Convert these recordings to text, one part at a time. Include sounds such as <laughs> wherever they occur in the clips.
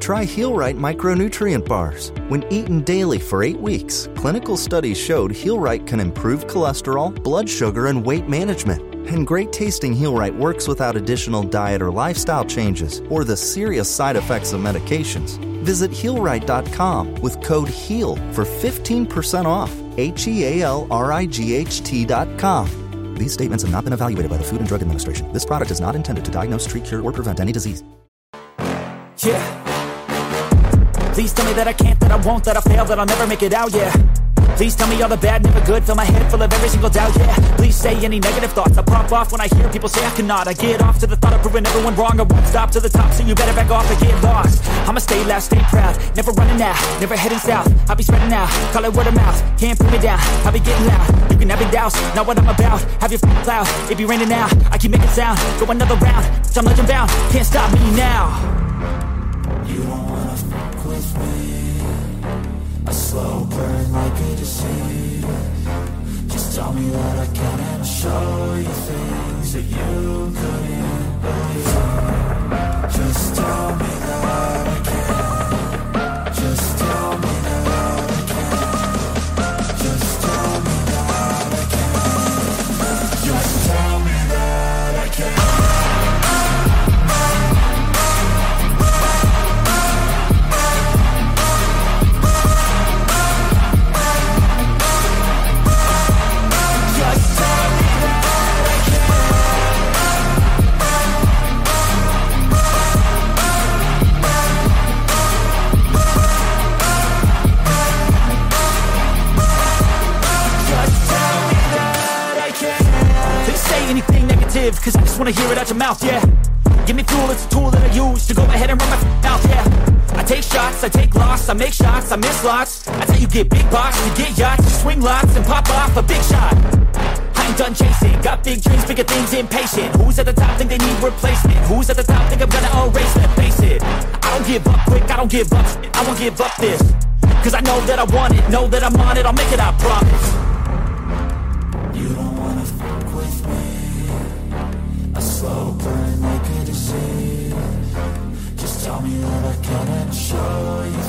Try HealRight micronutrient bars. When eaten daily for eight weeks, clinical studies showed HealRight can improve cholesterol, blood sugar, and weight management. And great tasting HealRight works without additional diet or lifestyle changes or the serious side effects of medications. Visit HealRight.com with code HEAL for 15% off. H E A L R I G H T.com. These statements have not been evaluated by the Food and Drug Administration. This product is not intended to diagnose, treat, cure, or prevent any disease. Yeah. Please tell me that I can't, that I won't, that I fail, that I'll never make it out, yeah. Please tell me all the bad, never good, fill my head full of every single doubt, yeah. Please say any negative thoughts, I pop off when I hear people say I cannot. I get off to the thought of proving everyone wrong, I won't stop to the top, so you better back off and get lost. I'ma stay loud, stay proud, never running out, never heading south. I'll be spreading out, call it word of mouth, can't put me down, I'll be getting loud. You can have it douse, not what I'm about, have your f***ing cloud, it be raining now, I keep making sound, go another round, I'm legend bound, can't stop me now. You don't like a Just tell me that I can and I'll show you things that you couldn't believe. Just tell me mouth, yeah. Give me fuel, it's a tool that I use to go ahead and run my mouth, yeah. I take shots, I take loss, I make shots, I miss lots. I tell you get big box, you get yachts, you swing lots, and pop off a big shot. I ain't done chasing, got big dreams, bigger things, impatient. Who's at the top think they need replacement? Who's at the top think I'm gonna erase them? Face it, I don't give up quick, I don't give up, I won't give up this. Cause I know that I want it, know that I'm on it, I'll make it, I promise. Show you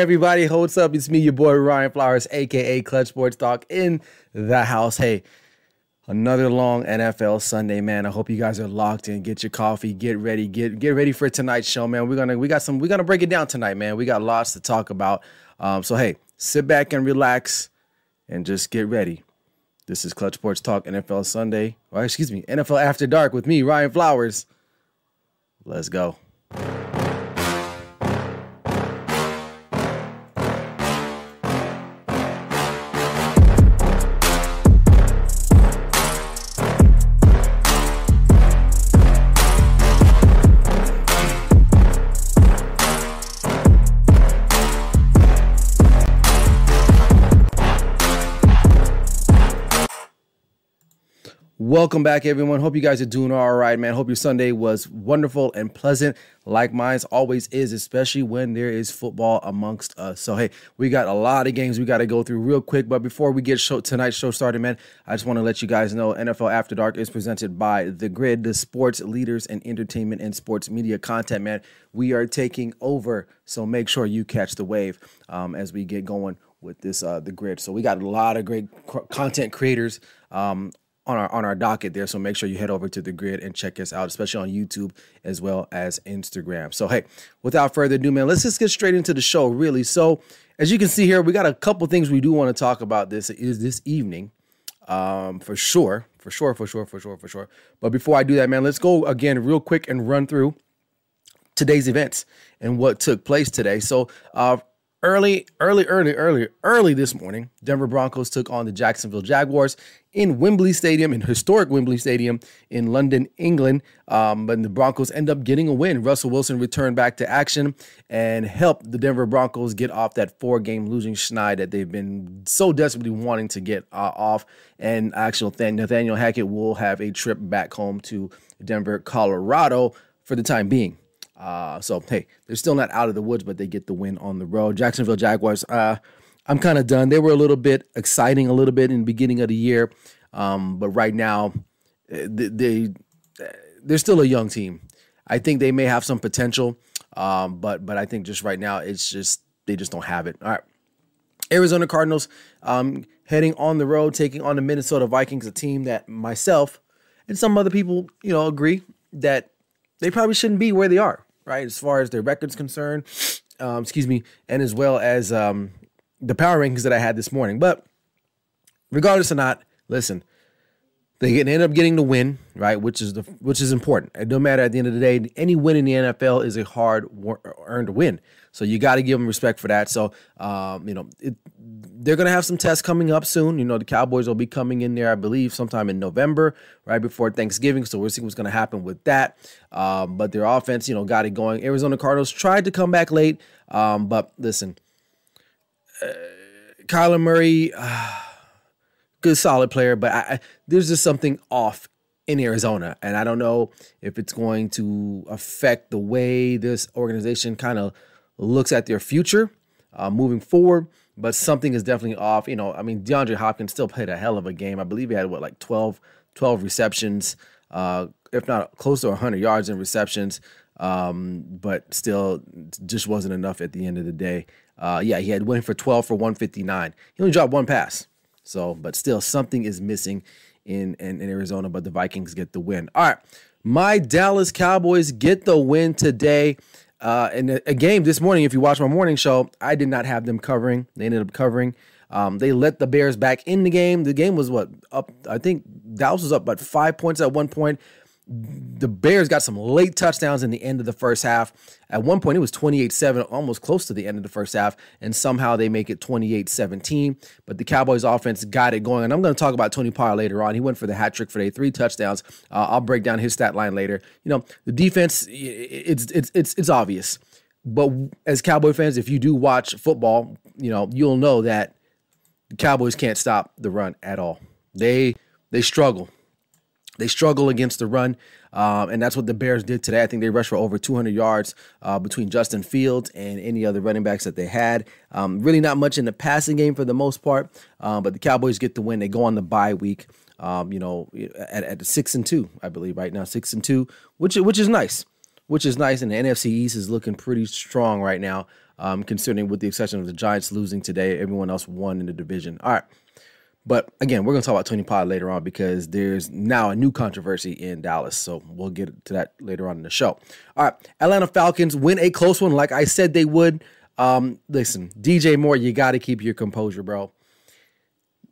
everybody. What's up? It's me, your boy Ryan Flowers, aka Clutch Sports Talk, in the house. Hey, another long NFL Sunday, man. I hope you guys are locked in. Get your coffee, get ready, get get ready for tonight's show, man. We're gonna we got some we're gonna break it down tonight, man. We got lots to talk about. Um, so hey, sit back and relax, and just get ready. This is Clutch Sports Talk NFL Sunday, or excuse me, NFL After Dark with me, Ryan Flowers. Let's go. Welcome back, everyone. Hope you guys are doing all right, man. Hope your Sunday was wonderful and pleasant, like mine always is, especially when there is football amongst us. So, hey, we got a lot of games we got to go through real quick. But before we get show, tonight's show started, man, I just want to let you guys know NFL After Dark is presented by The Gryd, the sports leaders in entertainment and sports media content, man. We are taking over, so make sure you catch the wave um, as we get going with this uh, the Gryd. So we got a lot of great content creators um, on our on our docket there. So make sure you head over to the Gryd and check us out, especially on YouTube as well as Instagram. So hey, without further ado, man, let's just get straight into the show. Really. So as you can see here, we got a couple things we do want to talk about. This is this evening, um, for sure, for sure, for sure, for sure, for sure. But before I do that, man, let's go again real quick and run through today's events and what took place today. So uh, early, early, early, early, early this morning, Denver Broncos took on the Jacksonville Jaguars in Wembley Stadium, in historic Wembley Stadium in London, England. Um, but the Broncos end up getting a win. Russell Wilson returned back to action and helped the Denver Broncos get off that four game losing schneid that they've been so desperately wanting to get uh, off. And actual Nathaniel Hackett will have a trip back home to Denver, Colorado for the time being. Uh, so hey, they're still not out of the woods, but they get the win on the road. Jacksonville Jaguars. Uh, I'm kind of done. They were a little bit exciting, a little bit in the beginning of the year, um, but right now, eh, they, they they're still a young team. I think they may have some potential, um, but but I think just right now, it's just they just don't have it. All right. Arizona Cardinals um, heading on the road, taking on the Minnesota Vikings, a team that myself and some other people, you know, agree that they probably shouldn't be where they are right? As far as their record's concerned, um, excuse me, and as well as um, the power rankings that I had this morning. But regardless or not, listen, they end up getting the win, right? Which is the which is important. It don't matter at the end of the day. Any win in the NFL is a hard earned win, so you got to give them respect for that. So, um, you know, it, they're gonna have some tests coming up soon. You know, the Cowboys will be coming in there, I believe, sometime in November, right before Thanksgiving. So we'll see what's gonna happen with that. Um, but their offense, you know, got it going. Arizona Cardinals tried to come back late, um, but listen, uh, Kyler Murray. Uh, <sighs> good solid player, but I, there's just something off in Arizona, and I don't know if it's going to affect the way this organization kind of looks at their future uh, moving forward. But something is definitely off. You know, I mean, DeAndre Hopkins still played a hell of a game. I believe he had what like 12, 12 receptions, uh, if not close to 100 yards in receptions. Um, but still, just wasn't enough at the end of the day. Uh, yeah, he had went for 12 for 159. He only dropped one pass. So, but still, something is missing in, in, in Arizona, but the Vikings get the win. All right. My Dallas Cowboys get the win today. Uh, in a, a, game this morning, if you watch my morning show, I did not have them covering. They ended up covering. Um, they let the Bears back in the game. The game was what up? I think Dallas was up but five points at one point the Bears got some late touchdowns in the end of the first half. At one point, it was 28 7, almost close to the end of the first half, and somehow they make it 28 17. But the Cowboys offense got it going. And I'm going to talk about Tony Pollard later on. He went for the hat trick for the three touchdowns. Uh, I'll break down his stat line later. You know, the defense, it's, it's, it's, it's obvious. But as Cowboy fans, if you do watch football, you know, you'll know that the Cowboys can't stop the run at all. They they struggle. They struggle against the run, um, and that's what the Bears did today. I think they rushed for over 200 yards uh, between Justin Fields and any other running backs that they had. Um, really, not much in the passing game for the most part, uh, but the Cowboys get the win. They go on the bye week. Um, you know, at, at six and two, I believe, right now, six and two, which which is nice, which is nice. And the NFC East is looking pretty strong right now, um, considering with the exception of the Giants losing today, everyone else won in the division. All right. But again, we're going to talk about Tony Pollard later on because there's now a new controversy in Dallas. So we'll get to that later on in the show. All right. Atlanta Falcons win a close one like I said they would. Um, listen, DJ Moore, you got to keep your composure, bro.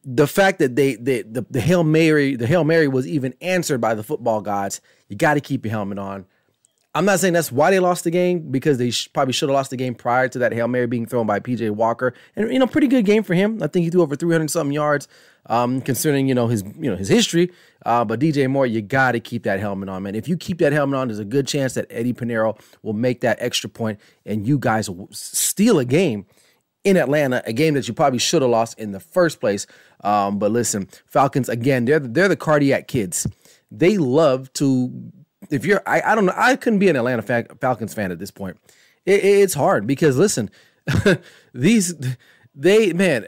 The fact that they, they the, the Hail Mary, the Hail Mary was even answered by the football gods, you got to keep your helmet on. I'm not saying that's why they lost the game because they sh- probably should have lost the game prior to that Hail Mary being thrown by PJ Walker. And, you know, pretty good game for him. I think he threw over 300 something yards, um, considering, you know, his, you know, his history. Uh, but DJ Moore, you got to keep that helmet on, man. If you keep that helmet on, there's a good chance that Eddie Piñeiro will make that extra point and you guys will steal a game in Atlanta, a game that you probably should have lost in the first place. Um, but listen, Falcons again, they're they're the cardiac kids. they love to. If you're, I, I don't know, I couldn't be an Atlanta Fal- Falcons fan at this point. It, it's hard because listen, <laughs> these they man,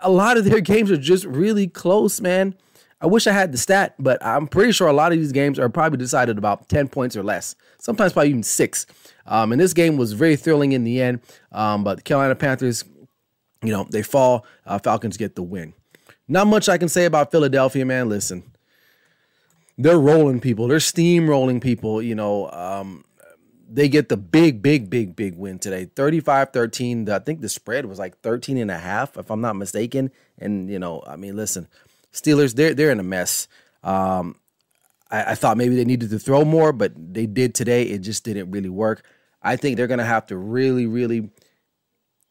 a lot of their games are just really close, man. I wish I had the stat, but I'm pretty sure a lot of these games are probably decided about 10 points or less, sometimes probably even six. Um, and this game was very thrilling in the end, um, but the Carolina Panthers, you know, they fall. Uh, Falcons get the win. Not much I can say about Philadelphia, man. Listen, they're rolling people, they're steamrolling people. You know, um, they get the big, big, big, big win today 35 13. I think the spread was like 13 and a half, if I'm not mistaken. And, you know, I mean, listen, Steelers, they're they're in a mess. Um, I, I, thought maybe they needed to throw more, but they did today. It just didn't really work. I think they're gonna have to really, really.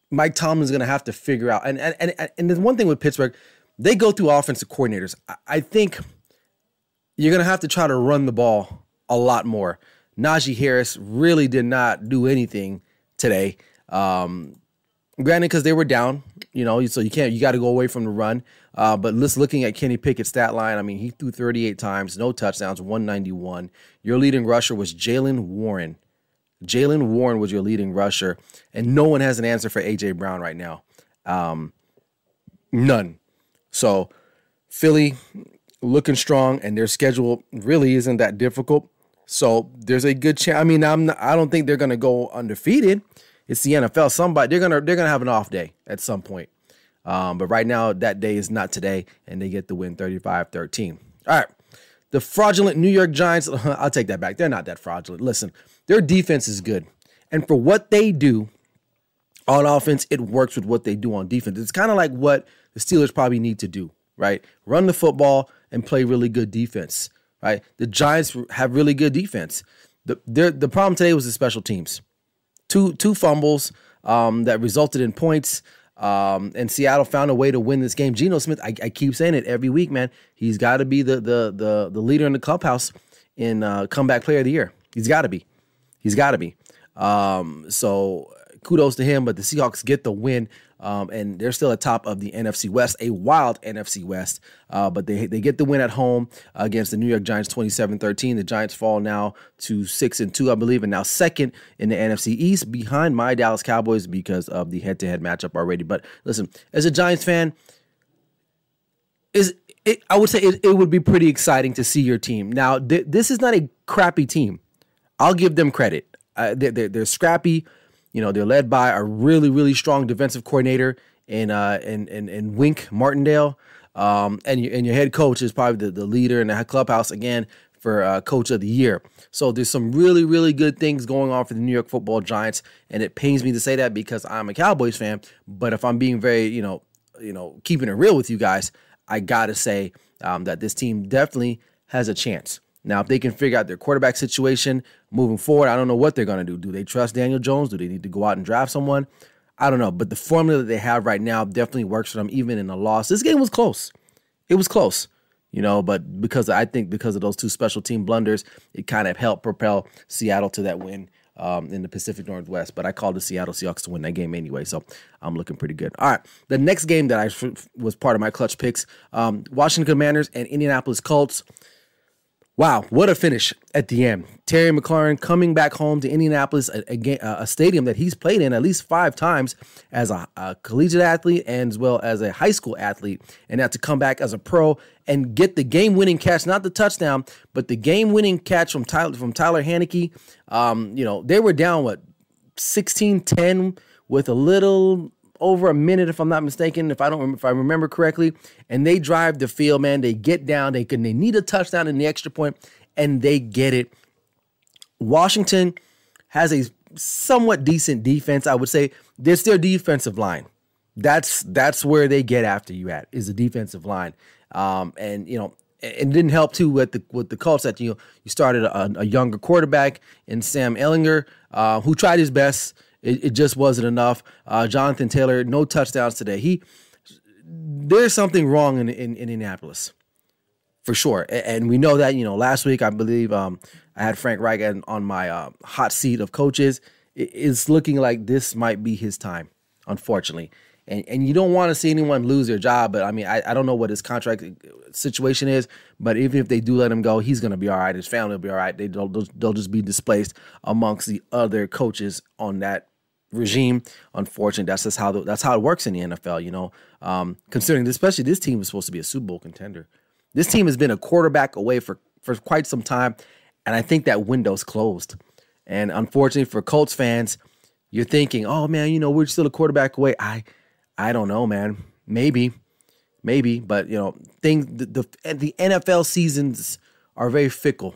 Mike Tomlin's gonna have to figure out. And and and and there's one thing with Pittsburgh, they go through offensive coordinators. I, I think you're gonna have to try to run the ball a lot more. Najee Harris really did not do anything today. Um, granted, because they were down, you know, so you can't, you got to go away from the run. Uh, but let's looking at Kenny Pickett's stat line. I mean, he threw 38 times, no touchdowns, 191. Your leading rusher was Jaylen Warren. Jaylen Warren was your leading rusher, and no one has an answer for AJ Brown right now. Um, none. So Philly looking strong, and their schedule really isn't that difficult. So there's a good chance. I mean, I'm not, I don't think they're going to go undefeated. It's the NFL. Somebody they're gonna they're gonna have an off day at some point. Um, but right now, that day is not today, and they get the win 35 13. All right. The fraudulent New York Giants, <laughs> I'll take that back. They're not that fraudulent. Listen, their defense is good. And for what they do on offense, it works with what they do on defense. It's kind of like what the Steelers probably need to do, right? Run the football and play really good defense, right? The Giants have really good defense. The, the problem today was the special teams. Two, two fumbles um, that resulted in points. Um, and Seattle found a way to win this game. Geno Smith, I, I keep saying it every week, man. He's got to be the the the the leader in the clubhouse in uh, comeback player of the year. He's got to be. He's got to be. Um, so kudos to him. But the Seahawks get the win. Um, and they're still atop of the NFC West, a wild NFC West. Uh, but they they get the win at home against the New York Giants 27-13. The Giants fall now to 6 and 2, I believe, and now second in the NFC East behind my Dallas Cowboys because of the head-to-head matchup already. But listen, as a Giants fan, is it, I would say it, it would be pretty exciting to see your team. Now, th- this is not a crappy team. I'll give them credit. Uh, they're, they're, they're scrappy. You know, they're led by a really, really strong defensive coordinator in uh in in, in Wink Martindale. Um, and your and your head coach is probably the, the leader in the clubhouse again for uh, coach of the year. So there's some really, really good things going on for the New York Football Giants, and it pains me to say that because I'm a Cowboys fan. But if I'm being very, you know, you know, keeping it real with you guys, I gotta say um, that this team definitely has a chance. Now, if they can figure out their quarterback situation moving forward, I don't know what they're going to do. Do they trust Daniel Jones? Do they need to go out and draft someone? I don't know. But the formula that they have right now definitely works for them, even in a loss. This game was close. It was close, you know, but because I think because of those two special team blunders, it kind of helped propel Seattle to that win um, in the Pacific Northwest. But I called the Seattle Seahawks to win that game anyway, so I'm looking pretty good. All right, the next game that I was part of my clutch picks: um, Washington Commanders and Indianapolis Colts. Wow, what a finish at the end. Terry McLaurin coming back home to Indianapolis, a, a, a stadium that he's played in at least five times as a, a, collegiate athlete and as well as a high school athlete. And now to come back as a pro and get the game winning catch, not the touchdown, but the game winning catch from Tyler, from Tyler Heinicke. Um, you know, they were down, what, 16 10 with a little over a minute, if I'm not mistaken, if I don't if I remember correctly. And they drive the field, man. They get down. They can they need a touchdown in the extra point, and they get it. Washington has a somewhat decent defense. I would say it's their defensive line. That's that's where they get after you at is the defensive line. Um, and you know, it didn't help too with the with the Colts that you you started a, a younger quarterback in Sam Ehlinger, uh, who tried his best. It, it just wasn't enough. Uh, Jonathan Taylor, no touchdowns today. He there's something wrong in, in, in Indianapolis for sure, and, we know that. You know, last week I believe um, I had Frank Reich on my uh, hot seat of coaches. It, it's looking like this might be his time, unfortunately. and and you don't want to see anyone lose their job. But I mean, I, I don't know what his contract situation is, but even if they do let him go, he's going to be all right. His family will be all right. They they'll, they'll just be displaced amongst the other coaches on that regime. Unfortunately, that's just how the, that's how it works in the NFL. You know, um, considering especially this team is supposed to be a Super Bowl contender. This team has been a quarterback away for for quite some time, and I think that window's closed. And unfortunately for Colts fans, you're thinking, "Oh man, you know we're still a quarterback away." I I don't know, man. Maybe, maybe, but you know, things the the, the NFL seasons are very fickle.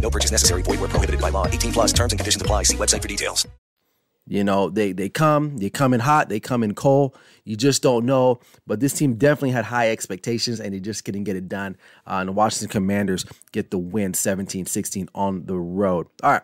No purchase necessary. Void where prohibited by law. 18 plus terms and conditions apply. See website for details. You know, they they come, they come in hot, they come in cold. You just don't know. But this team definitely had high expectations and they just couldn't get it done. Uh, and the Washington Commanders get the win 17 16 on the road. All right.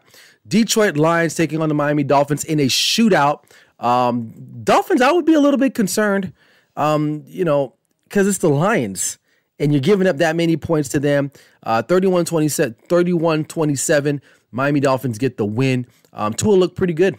Detroit Lions taking on the Miami Dolphins in a shootout. Um, Dolphins, I would be a little bit concerned, um, you know, because it's the Lions and you're giving up that many points to them. Uh, 31 27, Miami Dolphins get the win. Um, Tua looked pretty good.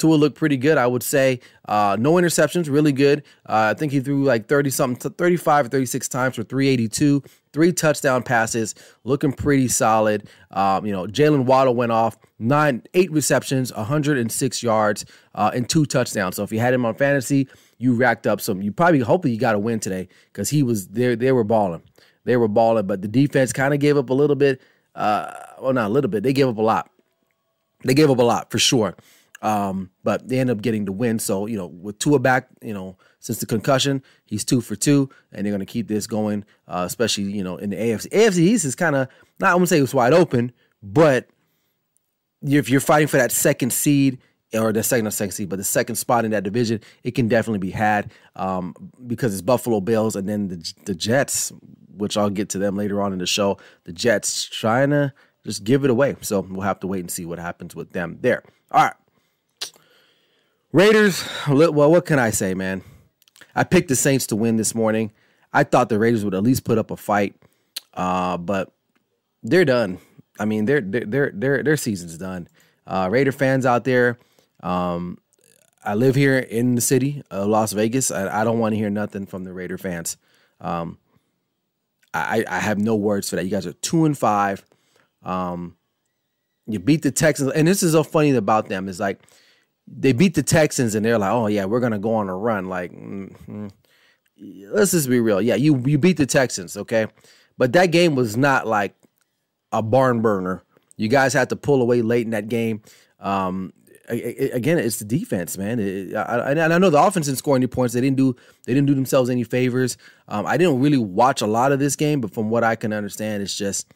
Tua looked pretty good, I would say. Uh, no interceptions, really good. Uh, I think he threw like 30 something, 35 or 36 times for 382, three touchdown passes, looking pretty solid. Um, you know, Jaylen Waddle went off nine, eight receptions, 106 yards, uh, and two touchdowns. So if you had him on fantasy, you racked up some. You probably, hopefully, you got a win today because he was there. They were balling. They were balling, but the defense kind of gave up a little bit. Uh, well, not a little bit. They gave up a lot. They gave up a lot for sure. Um, but they end up getting the win. So, you know, with Tua back, you know, since the concussion, he's two for two, and they're going to keep this going, uh, especially, you know, in the AFC. AFC East is kind of, not I'm going to say it's wide open, but if you're fighting for that second seed, or the second or second seed, but the second spot in that division, it can definitely be had um, because it's Buffalo Bills and then the, the Jets, which I'll get to them later on in the show. The Jets trying to just give it away. So we'll have to wait and see what happens with them there. All right. Raiders, well, what can I say, man? I picked the Saints to win this morning. I thought the Raiders would at least put up a fight, uh, but they're done. I mean, their their their their season's done. Uh, Raider fans out there, um, I live here in the city of Las Vegas. I, I don't want to hear nothing from the Raider fans. Um, I, I have no words for that. You guys are two and five. Um, you beat the Texans, and this is so funny about them is like they beat the Texans and they're like, oh yeah, we're gonna go on a run. Like, mm-hmm. let's just be real. Yeah, you you beat the Texans, okay, but that game was not like a barn burner. You guys had to pull away late in that game. Um, again, it's the defense, man. It, I, I, know the offense didn't score any points. They didn't do they didn't do themselves any favors. Um, I didn't really watch a lot of this game, but from what I can understand, it's just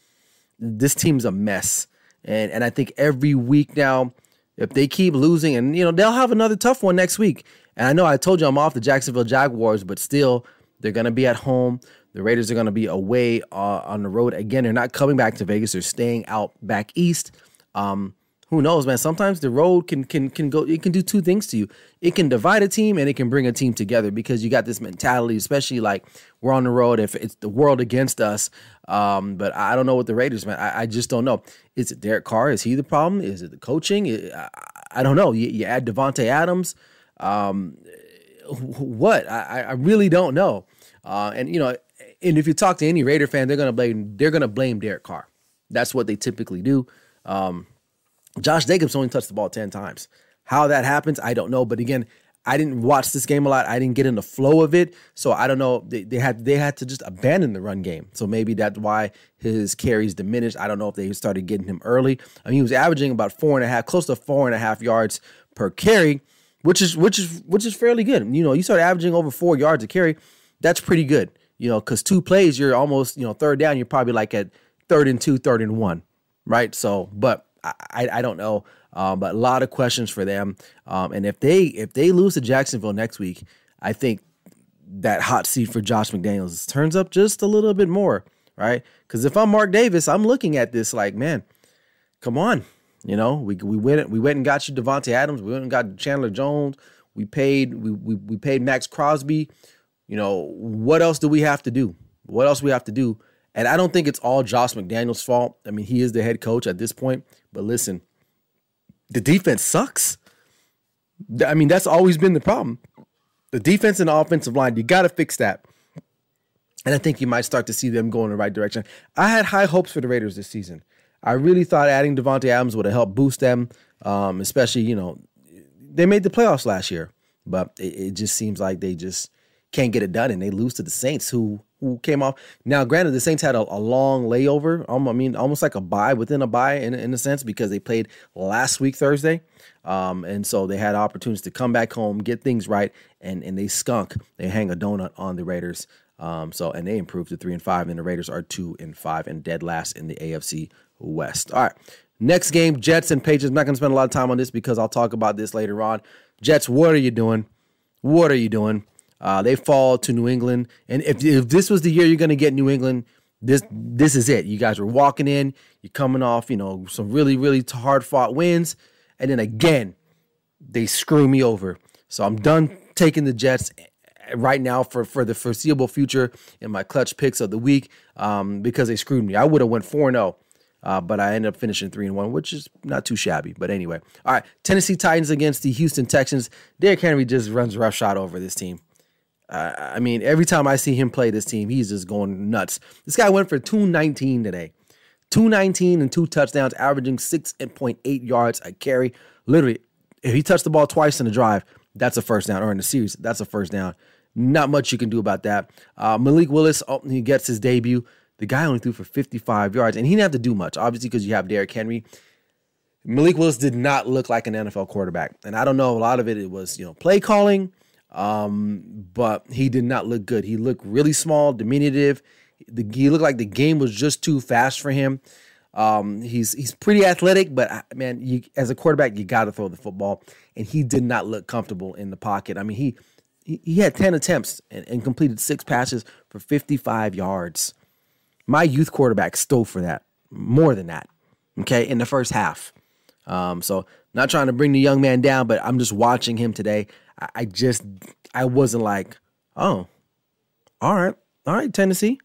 this team's a mess. And and I think every week now if they keep losing, and you know they'll have another tough one next week. And I know I told you I'm off the Jacksonville Jaguars, but still they're gonna be at home. The Raiders are gonna be away uh, on the road again. They're not coming back to Vegas. They're staying out back east. Um, who knows, man? Sometimes the road can can can go. It can do two things to you. It can divide a team and it can bring a team together because you got this mentality, especially like we're on the road. If it's the world against us, um, but I don't know what the Raiders, man. I, I, just don't know. Is it Derek Carr? Is he the problem? Is it the coaching? I, I don't know. You, you add Davante Adams. Um, what? I, I really don't know. Uh, and you know, and if you talk to any Raider fan, they're gonna blame they're gonna blame Derek Carr. That's what they typically do. Um, Josh Jacobs only touched the ball 10 times. How that happens, I don't know. But again, I didn't watch this game a lot. I didn't get in the flow of it. So I don't know. They, they had they had to just abandon the run game. So maybe that's why his carries diminished. I don't know if they started getting him early. I mean, he was averaging about four and a half, close to four and a half yards per carry, which is which is which is fairly good. You know, you start averaging over four yards a carry, that's pretty good. You know, because two plays, you're almost, you know, third down, you're probably like at third and two, third and one. Right. So, but I, I don't know, um, but a lot of questions for them. Um, and if they if they lose to Jacksonville next week, I think that hot seat for Josh McDaniels turns up just a little bit more, right? Because if I'm Mark Davis, I'm looking at this like, man, come on, you know, we we went we went and got you Davante Adams, we went and got Chandler Jones, we paid we we, we paid Maxx Crosby, you know, what else do we have to do? What else we have to do? And I don't think it's all Josh McDaniels' fault. I mean, he is the head coach at this point. But listen, the defense sucks. I mean, that's always been the problem. The defense and the offensive line, you got to fix that. And I think you might start to see them go in the right direction. I had high hopes for the Raiders this season. I really thought adding Davante Adams would have helped boost them, um, especially, you know, they made the playoffs last year, but it, it just seems like they just can't get it done and they lose to the Saints, who who came off. Now, granted, the Saints had a, a long layover. Um, I mean, almost like a bye within a bye in, in a sense because they played last week Thursday, um, and so they had opportunities to come back home, get things right, and and they skunk. They hang a donut on the Raiders. Um, so and they improved to three and five, and the Raiders are two and five and dead last in the AFC West. All right. Next game, Jets and Patriots. I'm not going to spend a lot of time on this because I'll talk about this later on. Jets, what are you doing? What are you doing? Uh, they fall to New England, and if, if this was the year you're going to get New England, this this is it. You guys were walking in, you're coming off, you know, some really really hard fought wins, and then again, they screw me over. So I'm done taking the Jets eh, right now for for the foreseeable future in my clutch picks of the week um, because they screwed me. I would have went four zero. Uh, but I ended up finishing three and one, which is not too shabby. But anyway, all right. Tennessee Titans against the Houston Texans. Derrick Henry just runs roughshod over this team. I mean, every time I see him play this team, he's just going nuts. This guy went for 219 today. 219 and two touchdowns, averaging 6.8 yards a carry. Literally, if he touched the ball twice in the drive, that's a first down, or in the series, that's a first down. Not much you can do about that. Uh, Malik Willis, oh, he gets his debut. The guy only threw for 55 yards, and he didn't have to do much, obviously, because you have Derrick Henry. Malik Willis did not look like an NFL quarterback, and I don't know. A lot of it, it was you know play calling. Um, but he did not look good. He looked really small, diminutive. The, he looked like the game was just too fast for him. Um, he's he's pretty athletic, but uh, man, you, as a quarterback, you got to throw the football, and he did not look comfortable in the pocket. I mean, he he, had ten attempts and, and completed six passes for fifty five yards. My youth quarterback stole for that, more than that. Okay, in the first half. Um, so not trying to bring the young man down, but I'm just watching him today. I, just I wasn't like, oh, all right, all right, Tennessee,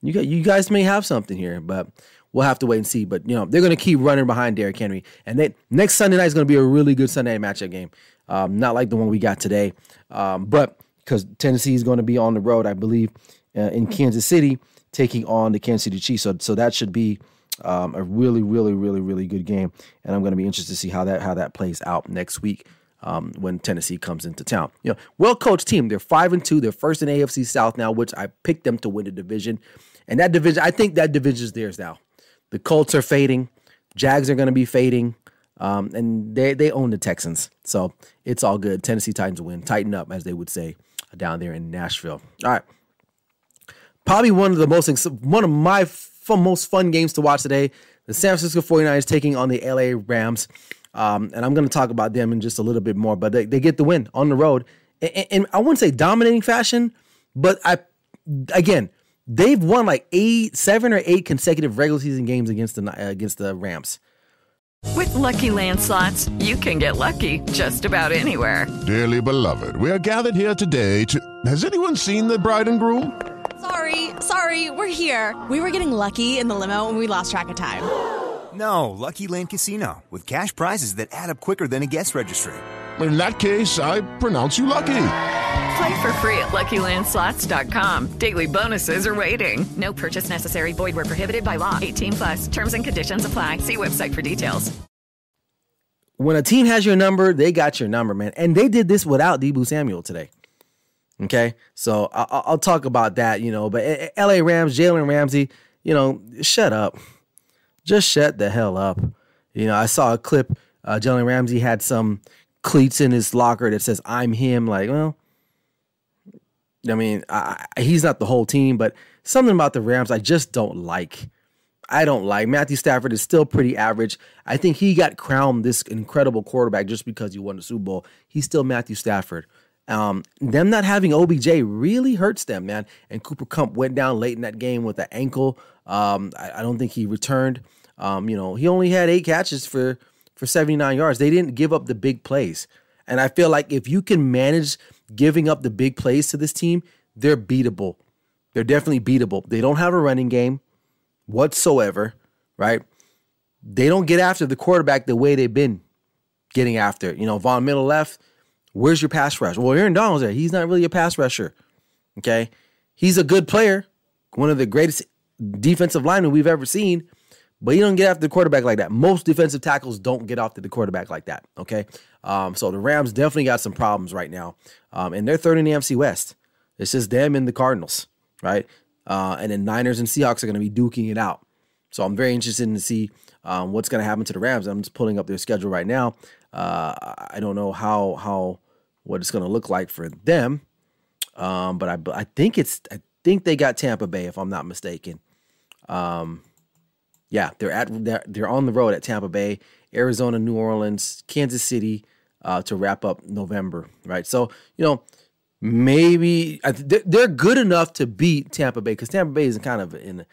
you got you guys may have something here, but we'll have to wait and see. But you know they're going to keep running behind Derrick Henry, and they, next Sunday night is going to be a really good Sunday night matchup game. Um, not like the one we got today, um, but because Tennessee is going to be on the road, I believe, uh, in Kansas City, taking on the Kansas City Chiefs. So so that should be um, a really, really, really, really good game, and I'm going to be interested to see how that how that plays out next week um, when Tennessee comes into town. You know, well coached team. They're five and two. They're first in AFC South now, which I picked them to win the division, and that division, I think that division is theirs now. The Colts are fading, Jags are going to be fading, um, and they they own the Texans, so it's all good. Tennessee Titans win, tighten up, as they would say down there in Nashville. All right, probably one of the most one of my most fun games to watch today. The San Francisco 49ers taking on the LA Rams. Um, and I'm going to talk about them in just a little bit more, but they, they get the win on the road. And, and I wouldn't say dominating fashion, but I, again, they've won like eight, seven or eight consecutive regular season games against the, uh, against the Rams. With LuckyLand Slots, you can get lucky just about anywhere. Dearly beloved, we are gathered here today to. Has anyone seen the bride and groom? Sorry, sorry, we're here. We were getting lucky in the limo and we lost track of time. No, Lucky Land Casino, with cash prizes that add up quicker than a guest registry. In that case, I pronounce you lucky. Play for free at LuckyLandSlots.com. Daily bonuses are waiting. No purchase necessary. Void where prohibited by law. 18 plus. Terms and conditions apply. See website for details. When a team has your number, they got your number, man. And they did this without Deebo Samuel today. Okay, so I'll, I'll talk about that, you know. But eh, eh, LA Rams, Jalen Ramsey, you know, shut up, just shut the hell up. You know, I saw a clip. Uh, Jalen Ramsey had some cleats in his locker that says "I'm him." Like, well, I mean, I, he's not the whole team, but something about the Rams I just don't like. I don't like. Matthew Stafford is still pretty average. I think he got crowned this incredible quarterback just because he won the Super Bowl. He's still Matthew Stafford. Um, them not having OBJ really hurts them, man. And Cooper Kupp went down late in that game with an ankle. Um, I, I, don't think he returned. Um, you know, he only had eight catches for for 79 yards. They didn't give up the big plays. And I feel like if you can manage giving up the big plays to this team, they're beatable. They're definitely beatable. They don't have a running game whatsoever, right? They don't get after the quarterback the way they've been getting after. You know, Von Miller left. Where's your pass rush? Well, Aaron Donald's there. He's not really a pass rusher. Okay. He's a good player, one of the greatest defensive linemen we've ever seen, but he don't get after the quarterback like that. Most defensive tackles don't get after the quarterback like that. Okay. Um, so the Rams definitely got some problems right now. Um, and they're third in the AFC West. It's just them and the Cardinals, right? Uh, and then Niners and Seahawks are going to be duking it out. So I'm very interested in to see um, what's going to happen to the Rams. I'm just pulling up their schedule right now. Uh, I don't know how how what it's going to look like for them, um, but I I think it's I think they got Tampa Bay if I'm not mistaken. Um, yeah, they're at they're, they're on the road at Tampa Bay, Arizona, New Orleans, Kansas City uh, to wrap up November. Right, so you know maybe they're good enough to beat Tampa Bay because Tampa Bay is kind of in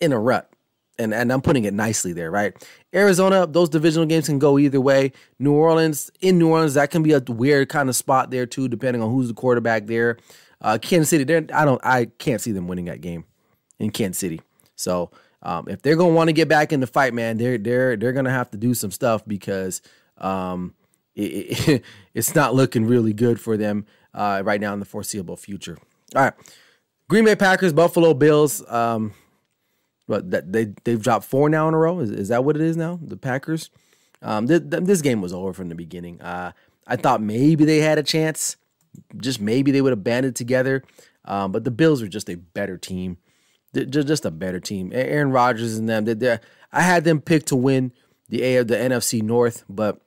in a rut and, and I'm putting it nicely there, right? Arizona, those divisional games can go either way. New Orleans, in New Orleans, that can be a weird kind of spot there too, depending on who's the quarterback there. Uh, Kansas City, I don't, I can't see them winning that game in Kansas City. So um, if they're gonna want to get back in the fight, man, they're they're they're gonna have to do some stuff because um, it, it, <laughs> it's not looking really good for them uh, right now in the foreseeable future. All right, Green Bay Packers, Buffalo Bills. Um, but that they they've dropped four now in a row. Is, is that what it is now? The Packers. Um, th- th- this game was over from the beginning. Uh, I thought maybe they had a chance, just maybe they would have banded together. Um, but the Bills are just a better team, they're just a better team. Aaron Rodgers and them. They're, I had them picked to win the A of the NFC North, but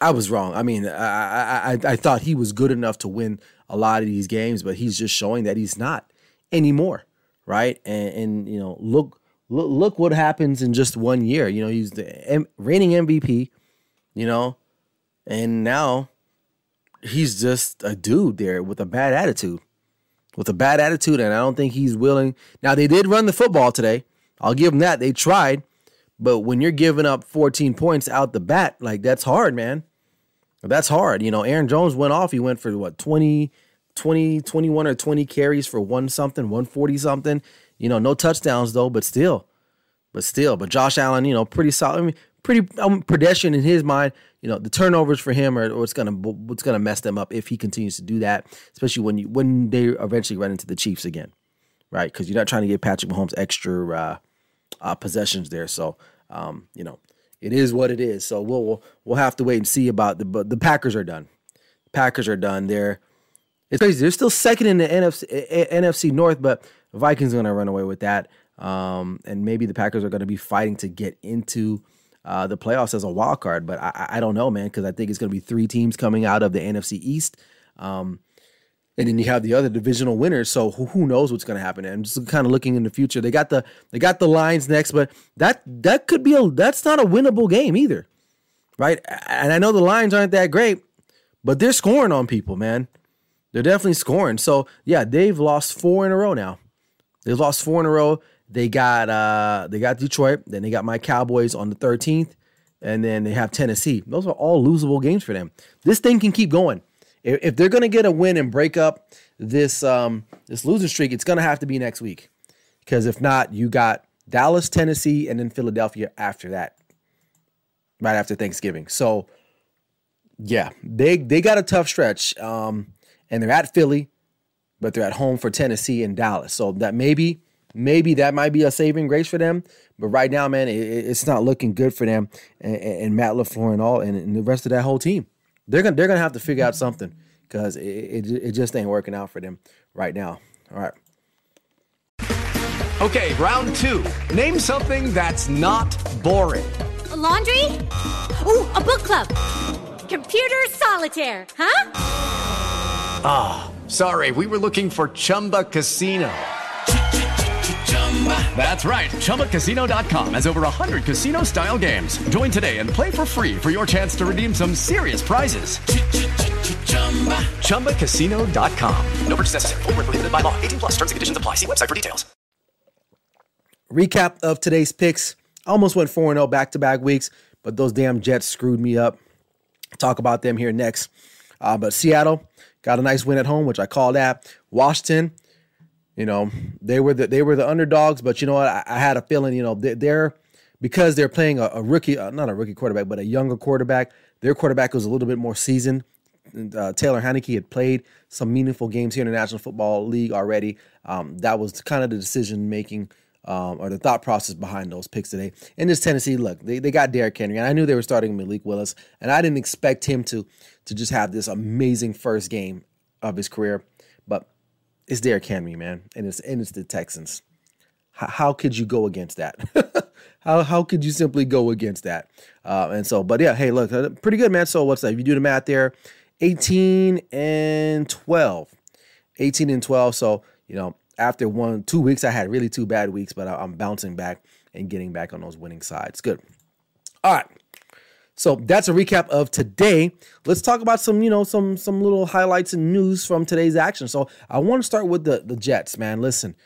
I was wrong. I mean, I, I I thought he was good enough to win a lot of these games, but he's just showing that he's not anymore right? And, and you know, look, look, look what happens in just one year. You know, he's the M- reigning MVP. You know, and now he's just a dude there with a bad attitude, with a bad attitude, and I don't think he's willing. Now they did run the football today. I'll give them that. They tried, but when you're giving up 14 points out the bat, like that's hard, man. That's hard. You know, Aaron Jones went off. He went for what 20 20, 21 or 20 carries for one something, 140 something. You know, no touchdowns though, but still, but still, but Josh Allen, you know, pretty solid. I mean, pretty um, pedestrian in his mind. You know, the turnovers for him are what's gonna what's gonna mess them up if he continues to do that, especially when you when they eventually run into the Chiefs again, right? Because you're not trying to get Patrick Mahomes extra uh, uh, possessions there. So, um, you know, it is what it is. So we'll, we'll we'll have to wait and see about the but the Packers are done. Packers are done. They're it's crazy. They're still second in the NFC, NFC North, but Vikings are to run away with that. Um, and maybe the Packers are to be fighting to get into uh, the playoffs as a wild card. But I, I don't know, man, because I think it's going to be three teams coming out of the NFC East. Um, and then you have the other divisional winners. So who, who knows what's going to happen? And I'm just kind of looking in the future, they got the they got the Lions next, but that that could be a that's not a winnable game either, right? And I know the Lions aren't that great, but they're scoring on people, man. They're definitely scoring. So yeah, they've lost four in a row now. They've lost four in a row. They got uh they got Detroit, then they got my Cowboys on the 13th, and then they have Tennessee. Those are all losable games for them. This thing can keep going. If, if they're gonna get a win and break up this um this losing streak, it's gonna have to be next week. Because if not, you got Dallas, Tennessee, and then Philadelphia after that. Right after Thanksgiving. So yeah, they they got a tough stretch. Um and they're at Philly, but they're at home for Tennessee and Dallas. So that maybe, maybe that might be a saving grace for them. But right now, man, it, it's not looking good for them and, and Matt LaFleur and all and, and, the rest of that whole team. They're gonna they're gonna have to figure out something because it, it, it just ain't working out for them right now. All right. Okay, round two. Name something that's not boring. A laundry. Ooh, a book club. Computer solitaire. Huh? Ah, oh, sorry, we were looking for Chumba Casino. That's right. ChumbaCasino.com has over 100 casino style games. Join today and play for free for your chance to redeem some serious prizes. ChumbaCasino.com. No purchase necessary. Where prohibited by law. 18 plus terms and conditions apply. See website for details. Recap of today's picks. Almost went 4 0 back to back weeks, but those damn Jets screwed me up. Talk about them here next. Uh, but Seattle got a nice win at home, which I called that. Washington, you know, they were the they were the underdogs, but you know what? I, I had a feeling, you know, they, they're because they're playing a, a rookie, uh, not a rookie quarterback, but a younger quarterback. Their quarterback was a little bit more seasoned. Uh, Taylor Heinicke had played some meaningful games here in the National Football League already. Um, that was kind of the decision making um, or the thought process behind those picks today. And this Tennessee, look, they, they got Derrick Henry, and I knew they were starting Malik Willis, and I didn't expect him to to just have this amazing first game of his career. It's Derrick Henry, man, and it's and it's the Texans. How, how could you go against that? <laughs> how how could you simply go against that? Uh, and so, but yeah, hey, look, uh, pretty good, man. So what's that? If you do the math there, 18 and 12. 18 and 12. So, you know, after one, two weeks, I had really two bad weeks, but I'm bouncing back and getting back on those winning sides. Good. All right. So that's a recap of today. Let's talk about some, you know, some some little highlights and news from today's action. So I want to start with the, the Jets, man. Listen,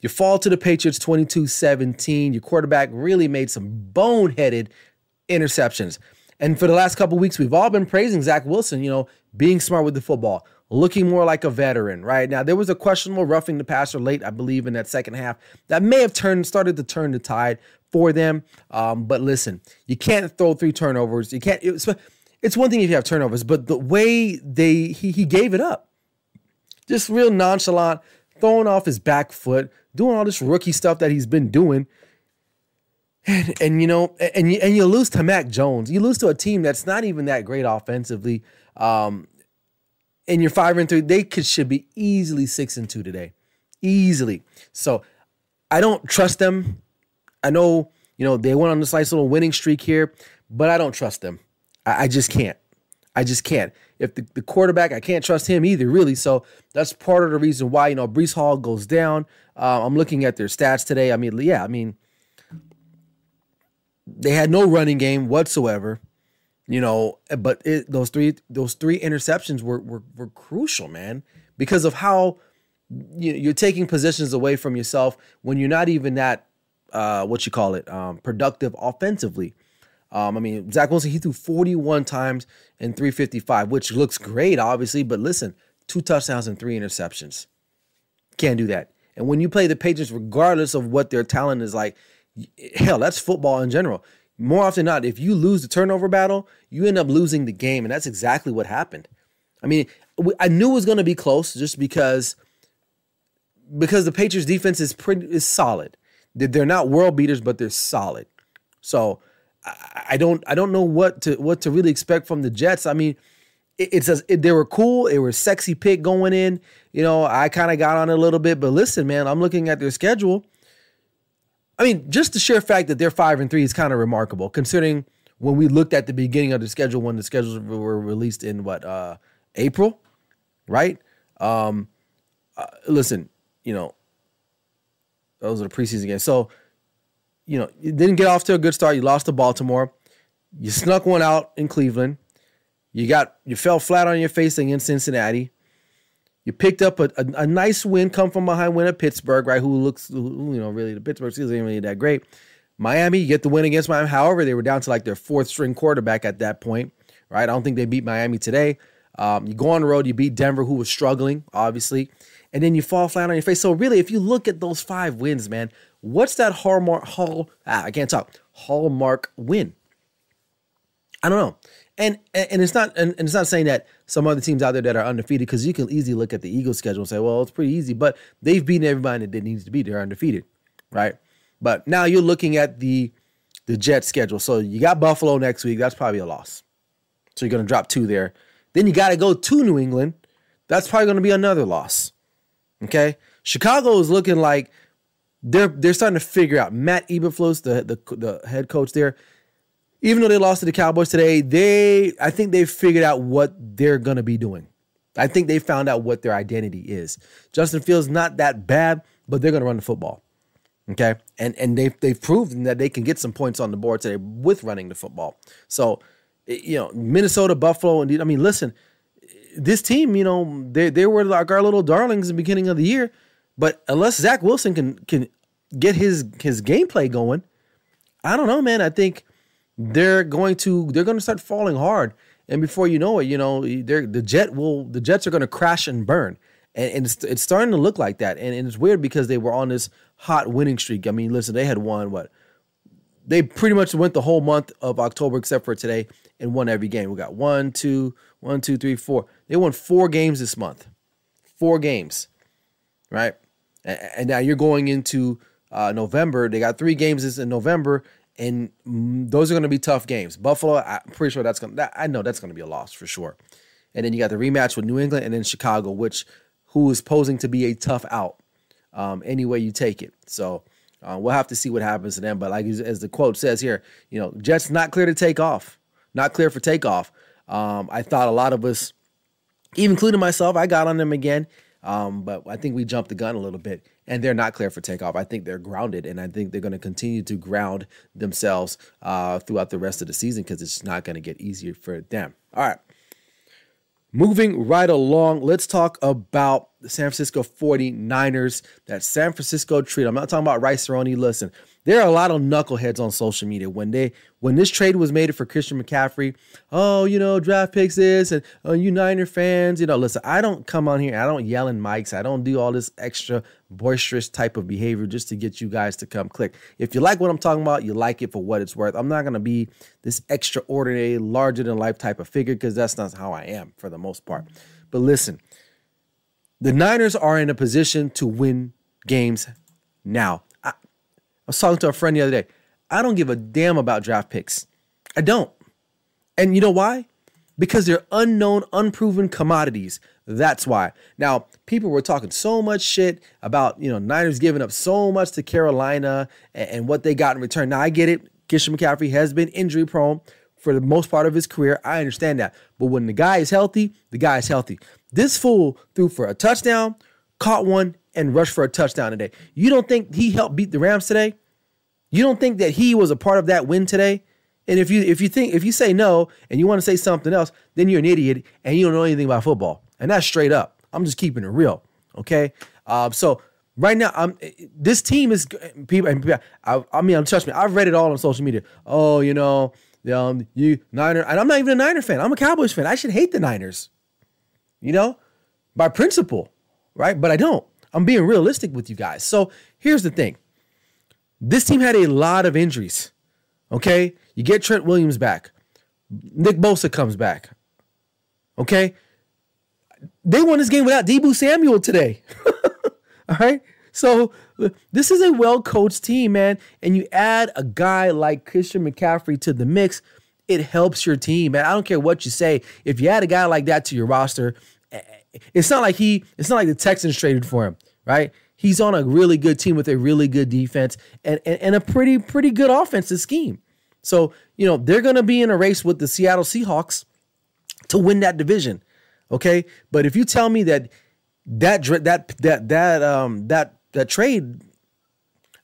you fall to the Patriots 22-17. Your quarterback really made some boneheaded interceptions. And for the last couple weeks, we've all been praising Zach Wilson, you know, being smart with the football, looking more like a veteran, right? Now, there was a questionable roughing the passer late, I believe, in that second half that may have turned, started to turn the tide for them. Um, but listen, you can't throw three turnovers. You can't, it's, it's one thing if you have turnovers, but the way they, he, he gave it up, just real nonchalant, throwing off his back foot, doing all this rookie stuff that he's been doing. And, and you know, and you, and you lose to Mac Jones. You lose to a team that's not even that great offensively. Um, and you're five and three. They could should be easily six and two today, easily. So I don't trust them. I know you know they went on this nice little winning streak here, but I don't trust them. I, I just can't. I just can't. If the, the quarterback, I can't trust him either, really. So that's part of the reason why you know Breece Hall goes down. Uh, I'm looking at their stats today. I mean, yeah, I mean they had no running game whatsoever, you know. But it, those three those three interceptions were were, were crucial, man, because of how you, you're taking positions away from yourself when you're not even that uh, what you call it um, productive offensively. Um, I mean, Zach Wilson he threw 41 times and 355, which looks great, obviously. But listen, two touchdowns and three interceptions. Can't do that. And when you play the Patriots, regardless of what their talent is like, hell, that's football in general. More often than not, if you lose the turnover battle, you end up losing the game, and that's exactly what happened. I mean, I knew it was going to be close just because because the Patriots defense is pretty is solid. They're not world beaters, but they're solid. So I don't I don't know what to what to really expect from the Jets. I mean, it, it's a, it, they were cool. It was sexy pick going in. You know, I kind of got on it a little bit, but listen, man, I'm looking at their schedule. I mean, just the sheer fact that they're five and three is kind of remarkable, considering when we looked at the beginning of the schedule when the schedules were released in what uh April, right? Um, uh, listen, you know, those are the preseason games. So, you know, you didn't get off to a good start. You lost to Baltimore. You snuck one out in Cleveland. You got you fell flat on your face against Cincinnati. You picked up a, a, a, nice win, come from behind win at Pittsburgh, right? Who looks, who, you know, really the Pittsburgh Steelers ain't really that great. Miami, you get the win against Miami. However, they were down to like their fourth string quarterback at that point, right? I don't think they beat Miami today. Um, you go on the road, you beat Denver, who was struggling, obviously, and then you fall flat on your face. So really, if you look at those five wins, man, what's that hallmark? Hall, ah, I can't talk. Hallmark win. I don't know and and it's not and it's not saying that some other teams out there that are undefeated because you can easily look at the Eagles schedule and say, well, it's pretty easy, but they've beaten everybody that needs to beat. They're undefeated, right? But now you're looking at the the Jets schedule. So you got Buffalo next week. That's probably a loss. So you're going to drop two there. Then you got to go to New England. That's probably going to be another loss. Okay, Chicago is looking like they're they're starting to figure out. Matt Eberflus, the the the head coach there even though they lost to the Cowboys today, they I think they figured out what they're gonna be doing. I think they found out what their identity is. Justin Fields not that bad, but they're gonna run the football. Okay, and and they've they've proven that they can get some points on the board today with running the football. So, eh, you know, Minnesota, Buffalo, and I mean, listen, this team, you know, they they were like our little darlings in the beginning of the year, but unless Zach Wilson can can get his his gameplay going, I don't know, man. I think they're going to they're going to start falling hard, and before you know it, you know, the jet will the Jets are going to crash and burn, and, and it's, it's starting to look like that, and, and it's weird because they were on this hot winning streak. I mean, listen, they had won what they pretty much went the whole month of October except for today and won every game. We got one, two, one, two, three, four. They won four games this month, four games, right? And, and now you're going into uh, November. They got three games in November, and those are going to be tough games. Buffalo, I'm pretty sure that's going. to I know that's going to be a loss for sure. And then you got the rematch with New England, and then Chicago, which who is posing to be a tough out. Um, any way you take it. So uh, we'll have to see what happens to them. But like as the quote says here, you know, Jets not clear to take off, not clear for takeoff. Um, I thought a lot of us, even including myself, I got on them again. Um, but I think we jumped the gun a little bit, and they're not clear for takeoff. I think they're grounded, and I think they're going to continue to ground themselves uh, throughout the rest of the season because it's not going to get easier for them. All right. Moving right along, let's talk about the San Francisco 49ers, that San Francisco treat. I'm not talking about Rice-A-Roni. Listen, there are a lot of knuckleheads on social media when they when this trade was made for Christian McCaffrey. Oh, you know, draft picks this and oh, you Niner fans. You know, listen, I don't come on here. I don't yell in mics. I don't do all this extra boisterous type of behavior just to get you guys to come click. If you like what I'm talking about, you like it for what it's worth. I'm not gonna be this extraordinary, larger than life type of figure because that's not how I am for the most part. But listen, the Niners are in a position to win games now. I was talking to a friend the other day. I don't give a damn about draft picks. I don't. And you know why? Because they're unknown, unproven commodities. That's why. Now, people were talking so much shit about, you know, Niners giving up so much to Carolina and, and what they got in return. Now, I get it. Christian McCaffrey has been injury prone for the most part of his career. I understand that. But when the guy is healthy, the guy is healthy. This fool threw for a touchdown, caught one, and rushed for a touchdown today. You don't think he helped beat the Rams today? You don't think that he was a part of that win today? And if you if you think if you say no and you want to say something else, then you're an idiot and you don't know anything about football. And that's straight up. I'm just keeping it real. Okay. Um, so right now, I'm this team is people. I, I mean, trust me, I've read it all on social media. Oh, you know, um, you Niner, and I'm not even a Niner fan. I'm a Cowboys fan. I should hate the Niners. You know, by principle, right? But I don't. I'm being realistic with you guys. So here's the thing. This team had a lot of injuries. Okay? You get Trent Williams back. Nick Bosa comes back. Okay? They won this game without Deebo Samuel today. <laughs> All right? So this is a well-coached team, man. And you add a guy like Christian McCaffrey to the mix, it helps your team, man. I don't care what you say. If you add a guy like that to your roster, it's not like he, it's not like the Texans traded for him, right? He's on a really good team with a really good defense and, and, and a pretty, pretty good offensive scheme. So, you know, they're going to be in a race with the Seattle Seahawks to win that division. Okay. But if you tell me that that, that, that, that, um, that, that trade,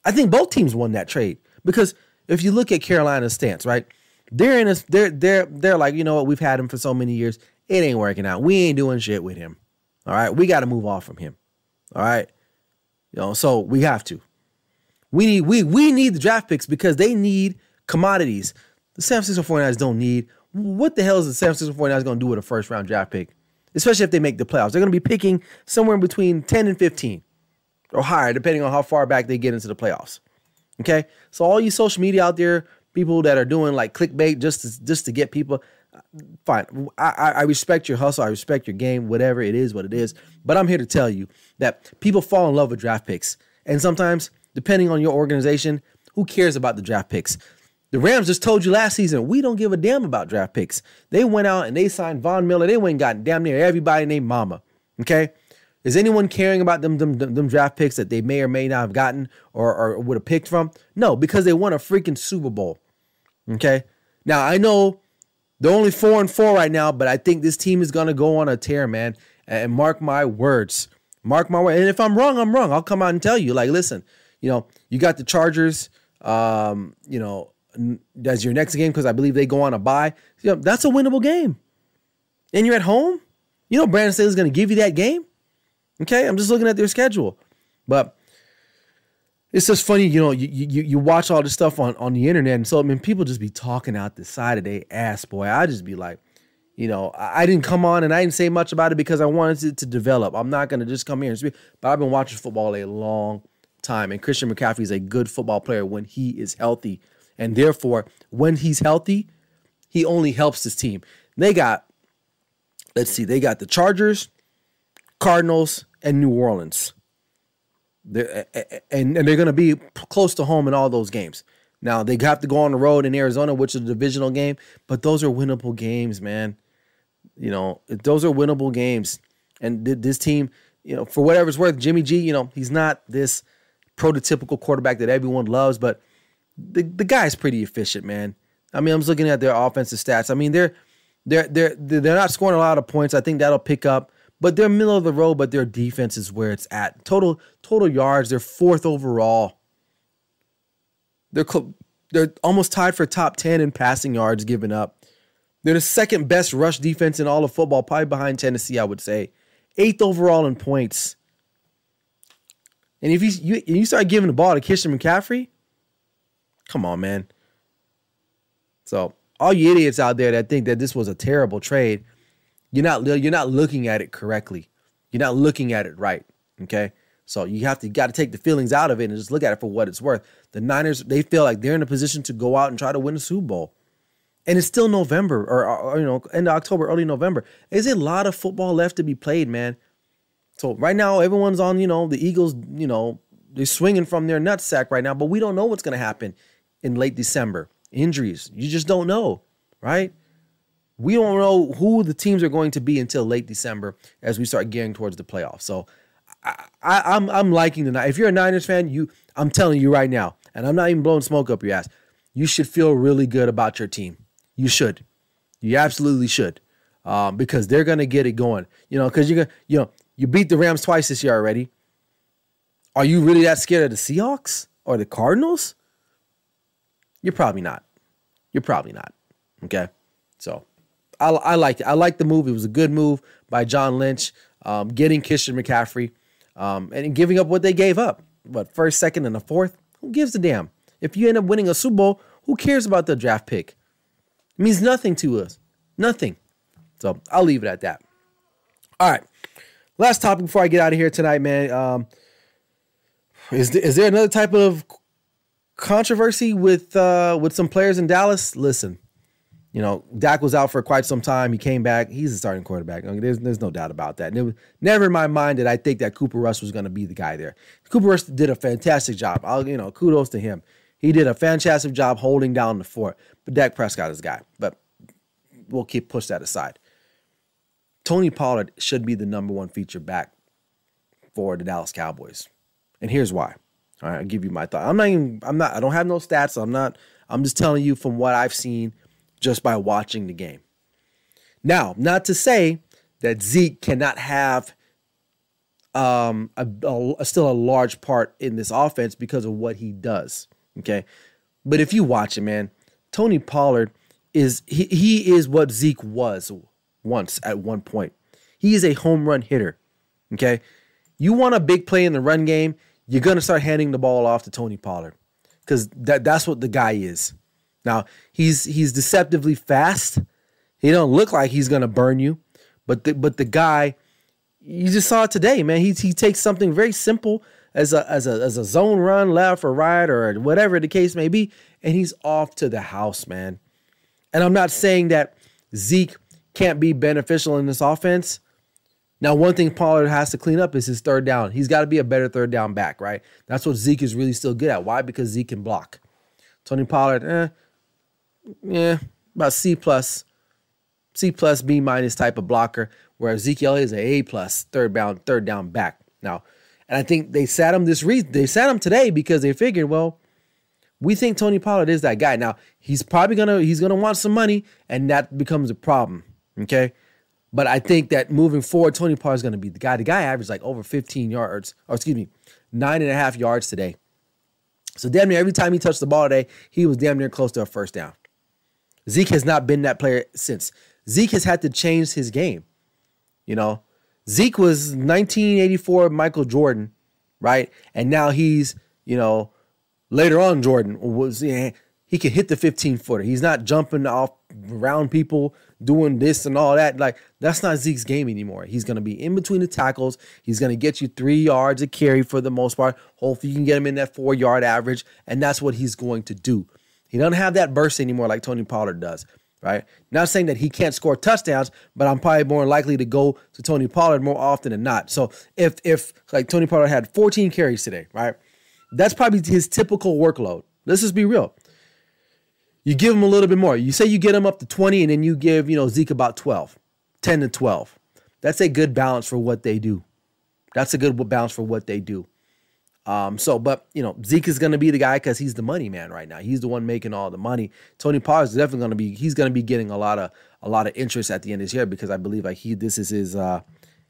I think both teams won that trade because if you look at Carolina's stance, right? They're in a, they're, they're, they're like, you know what? We've had him for so many years. It ain't working out. We ain't doing shit with him. All right. We got to move off from him. All right. You know, so we have to. We need we we need the draft picks because they need commodities. The San Francisco 49ers don't need. What the hell is the San Francisco 49ers going to do with a first round draft pick? Especially if they make the playoffs. They're going to be picking somewhere between 10 and 15 or higher, depending on how far back they get into the playoffs. Okay? So all you social media out there, people that are doing like clickbait just to, just to get people, fine. I, I respect your hustle. I respect your game, whatever it is, what it is. But I'm here to tell you that people fall in love with draft picks. And sometimes, depending on your organization, who cares about the draft picks? The Rams just told you last season, we don't give a damn about draft picks. They went out and they signed Von Miller. They went and got damn near everybody named Mama. Okay? Is anyone caring about them, them, them, draft picks that they may or may not have gotten or, or would have picked from? No, because they won a freaking Super Bowl. Okay? Now, I know they're only four and four right now, but I think this team is gonna go on a tear, man. And mark my words. Mark my word. And if I'm wrong, I'm wrong. I'll come out and tell you. Like, listen, you know, you got the Chargers, um, you know, as your next game because I believe they go on a bye. You know, that's a winnable game. And you're at home. You know Brandon Staley's to give you that game. Okay, I'm just looking at their schedule, but it's just funny, you know. You you, you watch all this stuff on on the internet, and so I mean, people just be talking out the side of their ass, boy. I just be like, you know, I, I didn't come on and I didn't say much about it because I wanted it to develop. I'm not going to just come here and speak, but I've been watching football a long time, and Christian McCaffrey is a good football player when he is healthy, and therefore, when he's healthy, he only helps his team. They got, let's see, they got the Chargers, Cardinals, and New Orleans. They're, and, and they're going to be close to home in all those games. Now they have to go on the road in Arizona, which is a divisional game, but those are winnable games, man. You know, those are winnable games. And this team, you know, for whatever it's worth, Jimmy G, you know, he's not this prototypical quarterback that everyone loves, but the the guy's pretty efficient, man. I mean, I'm just looking at their offensive stats. I mean, they're they're they're they're not scoring a lot of points. I think that'll pick up, but they're middle of the road. But their defense is where it's at. Total total yards, they're fourth overall. They're they're almost tied for top ten in passing yards given up. They're the second best rush defense in all of football, probably behind Tennessee, I would say. Eighth overall in points. And if you you, you start giving the ball to Christian McCaffrey, come on, man. So all you idiots out there that think that this was a terrible trade, you're not you're not looking at it correctly. You're not looking at it right. Okay. So you have to got to take the feelings out of it and just look at it for what it's worth. The Niners, they feel like they're in a position to go out and try to win a Super Bowl. And it's still November or, or you know, end of October, early November. There's a lot of football left to be played, man. So right now, everyone's on, you know, the Eagles, you know, they're swinging from their nutsack right now, but we don't know what's going to happen in late December injuries. You just don't know, right? We don't know who the teams are going to be until late December as we start gearing towards the playoffs. So I, am I'm, I'm liking the night. If you're a Niners fan, you I'm telling you right now, and I'm not even blowing smoke up your ass. You should feel really good about your team. You should. You absolutely should, um, because they're gonna get it going. You know, because gonna you know you beat the Rams twice this year already. Are you really that scared of the Seahawks or the Cardinals? You're probably not. You're probably not. Okay. So I, I like it. I like the move. It was a good move by John Lynch, um, getting Christian McCaffrey um, and giving up what they gave up. What, first, second, and the fourth? Who gives a damn? If you end up winning a Super Bowl, who cares about the draft pick? It means nothing to us. Nothing. So I'll leave it at that. All right. Last topic before I get out of here tonight, man. Um, is, th- is there another type of controversy with uh, with some players in Dallas. Listen, you know, Dak was out for quite some time. He came back. He's a starting quarterback. I mean, there's there's no doubt about that. And it was never in my mind that I think that Cooper Rush was going to be the guy there. Cooper Rush did a fantastic job. I'll you know, kudos to him. He did a fantastic job holding down the fort. But Dak Prescott is the guy. But we'll keep push that aside. Tony Pollard should be the number one feature back for the Dallas Cowboys. And here's why. All right, I'll give you my thought. I'm not even, I'm not, I don't have no stats. I'm not, I'm just telling you from what I've seen just by watching the game. Now, not to say that Zeke cannot have um, a, a, still a large part in this offense because of what he does. Okay. But if you watch it, man, Tony Pollard is he, he is what Zeke was once at one point. He is a home run hitter. Okay. You want a big play in the run game, you're gonna start handing the ball off to Tony Pollard because that that's what the guy is. Now he's he's deceptively fast. He don't look like he's gonna burn you, but the, but the guy, you just saw it today, man. He he takes something very simple as a as a as a zone run left or right or whatever the case may be, and he's off to the house, man. And I'm not saying that Zeke can't be beneficial in this offense, now, one thing Pollard has to clean up is his third down. He's got to be a better third down back, right? That's what Zeke is really still good at. Why? Because Zeke can block. Tony Pollard, eh, yeah, about C plus, C plus, B minus type of blocker, where Ezekiel is a A plus third down, third down back. Now, and I think they sat him this reason. They sat him today because they figured, well, we think Tony Pollard is that guy. Now he's probably gonna he's gonna want some money, and that becomes a problem. Okay, but I think that moving forward, Tony Pollard is to be the guy. The guy averaged like over 15 yards, or excuse me, nine and a half yards today. So damn near every time he touched the ball today, he was damn near close to a first down. Zeke has not been that player since. Zeke has had to change his game. You know, Zeke was 1984 Michael Jordan, right? And now he's, you know, later on Jordan was he can hit the 15 footer. He's not jumping off around people doing this and all that. Like that's not Zeke's game anymore. He's gonna be in between the tackles. He's gonna get you three yards of carry for the most part. Hopefully you can get him in that four yard average, and that's what he's going to do. He doesn't have that burst anymore like Tony Pollard does right? Not saying that he can't score touchdowns, but I'm probably more likely to go to Tony Pollard more often than not. So if if like Tony Pollard had 14 carries today, right? That's probably his typical workload. Let's just be real. You give him a little bit more. You say you get him up to 20 and then you give, you know, Zeke about 12, 10 to 12. That's a good balance for what they do. That's a good balance for what they do. Um, so, but you know, Zeke is going to be the guy because he's the money man right now. He's the one making all the money. Tony Pollard is definitely going to be. He's going to be getting a lot of a lot of interest at the end of this year because I believe like he this is his uh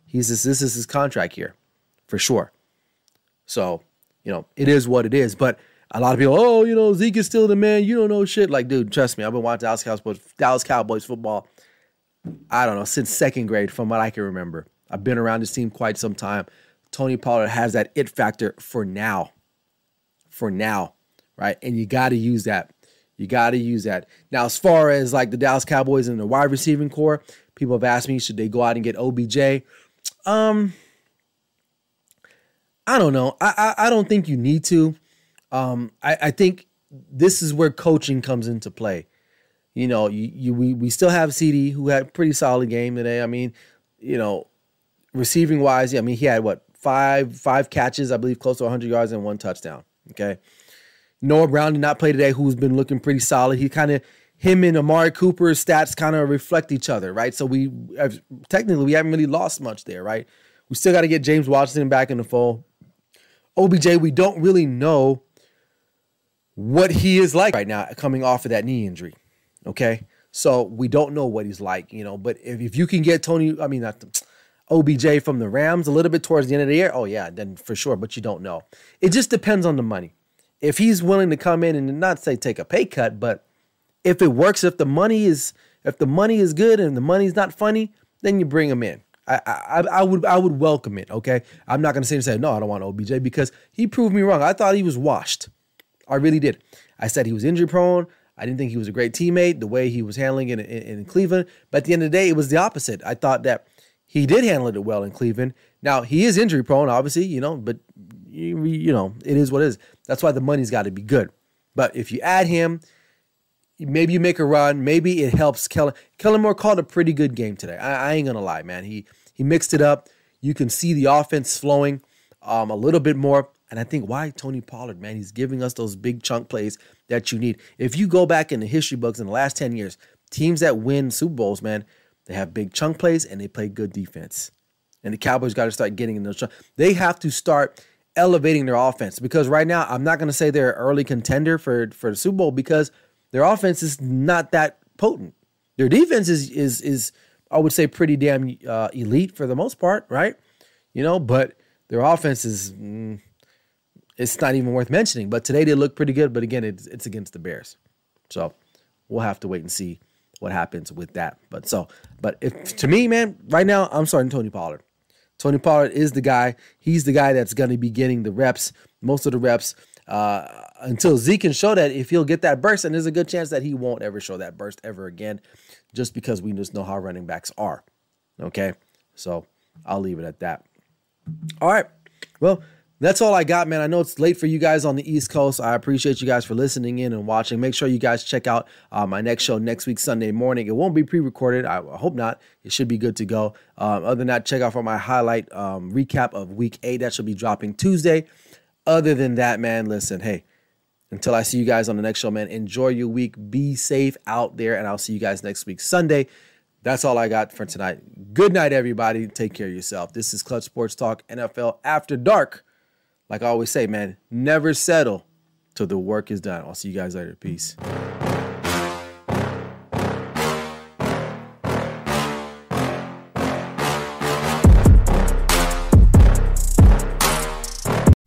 he's this, this is his contract here for sure. So you know, it is what it is. But a lot of people, oh, you know, Zeke is still the man. You don't know shit. Like, dude, trust me, I've been watching Dallas Cowboys Dallas Cowboys football. I don't know since second grade, from what I can remember. I've been around this team quite some time. Tony Pollard has that it factor for now. For now, right? And you got to use that. You got to use that. Now, as far as like the Dallas Cowboys and the wide receiving corps, people have asked me, should they go out and get OBJ? Um, I don't know. I I, I don't think you need to. Um, I, I think this is where coaching comes into play. You know, you, you we we still have CD who had a pretty solid game today. I mean, you know, receiving wise, I mean he had what five five catches, I believe, close to 100 yards and one touchdown. Okay, Noah Brown did not play today, who's been looking pretty solid. He kind of him and Amari Cooper's stats kind of reflect each other, right? So we have, technically we haven't really lost much there, right? We still got to get James Washington back in the fold. OBJ, we don't really know what he is like right now coming off of that knee injury. Okay. So we don't know what he's like, you know. But if, if you can get Tony, I mean, not the, OBJ from the Rams a little bit towards the end of the year, oh yeah, then for sure. But you don't know. It just depends on the money. If he's willing to come in and not say take a pay cut, but if it works, if the money is if the money is good and the money's not funny, then you bring him in. I, I, I would I would welcome it. Okay, I'm not gonna say say no, I don't want OBJ because he proved me wrong. I thought he was washed. I really did. I said he was injury prone. I didn't think he was a great teammate. The way he was handling it in, in, in Cleveland, but at the end of the day, it was the opposite. I thought that he did handle it well in Cleveland. Now he is injury prone, obviously, you know, but you, you know it is what it is. That's why the money's got to be good. But if you add him, maybe you make a run. Maybe it helps. Kellen Kellen Moore called a pretty good game today. I, I, ain't gonna lie, man. He he mixed it up. You can see the offense flowing um, a little bit more. And I think why Tony Pollard, man, he's giving us those big chunk plays that you need. If you go back in the history books in the last 10 years, teams that win Super Bowls, man, they have big chunk plays and they play good defense. And the Cowboys got to start getting in those. Chunk. They have to start elevating their offense because right now I'm not going to say they're an early contender for for the Super Bowl because their offense is not that potent. Their defense is is is I would say pretty damn uh, elite for the most part, right? You know, but their offense is mm, it's not even worth mentioning. But today they look pretty good. But again, it's it's against the Bears, so we'll have to wait and see what happens with that. But so, but if to me, man, right now I'm starting Tony Pollard. Tony Pollard is the guy. He's the guy that's going to be getting the reps, most of the reps, uh, until Zeke can show that if he'll get that burst. And there's a good chance that he won't ever show that burst ever again, just because we just know how running backs are. Okay, so I'll leave it at that. All right. Well, that's all I got, man. I know it's late for you guys on the East Coast. I appreciate you guys for listening in and watching. Make sure you guys check out uh, my next show next week, Sunday morning. It won't be pre recorded. I hope not. It should be good to go. Um, other than that, check out for my highlight um, recap of week eight. That should be dropping Tuesday. Other than that, man, listen, hey, until I see you guys on the next show, man, enjoy your week. Be safe out there, and I'll see you guys next week, Sunday. That's all I got for tonight. Good night, everybody. Take care of yourself. This is Clutch Sports Talk NFL After Dark like I always say, man, never settle till the work is done. I'll see you guys later. Peace.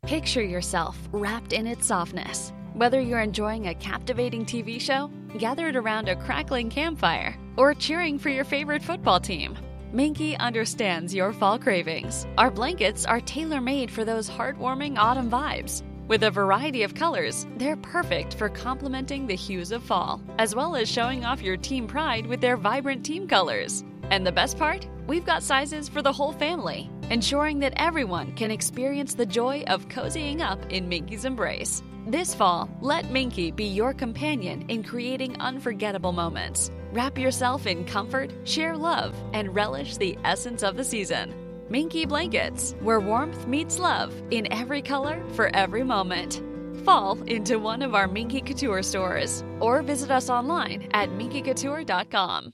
Picture yourself wrapped in its softness. Whether you're enjoying a captivating TV show, gathered around a crackling campfire, or cheering for your favorite football team. Minky understands your fall cravings. Our blankets are tailor made for those heartwarming autumn vibes. With a variety of colors, they're perfect for complementing the hues of fall, as well as showing off your team pride with their vibrant team colors. And the best part? We've got sizes for the whole family, ensuring that everyone can experience the joy of cozying up in Minky's embrace. This fall, let Minky be your companion in creating unforgettable moments. Wrap yourself in comfort, share love, and relish the essence of the season. Minky Blankets, where warmth meets love in every color for every moment. Fall into one of our Minky Couture stores or visit us online at minkycouture.com.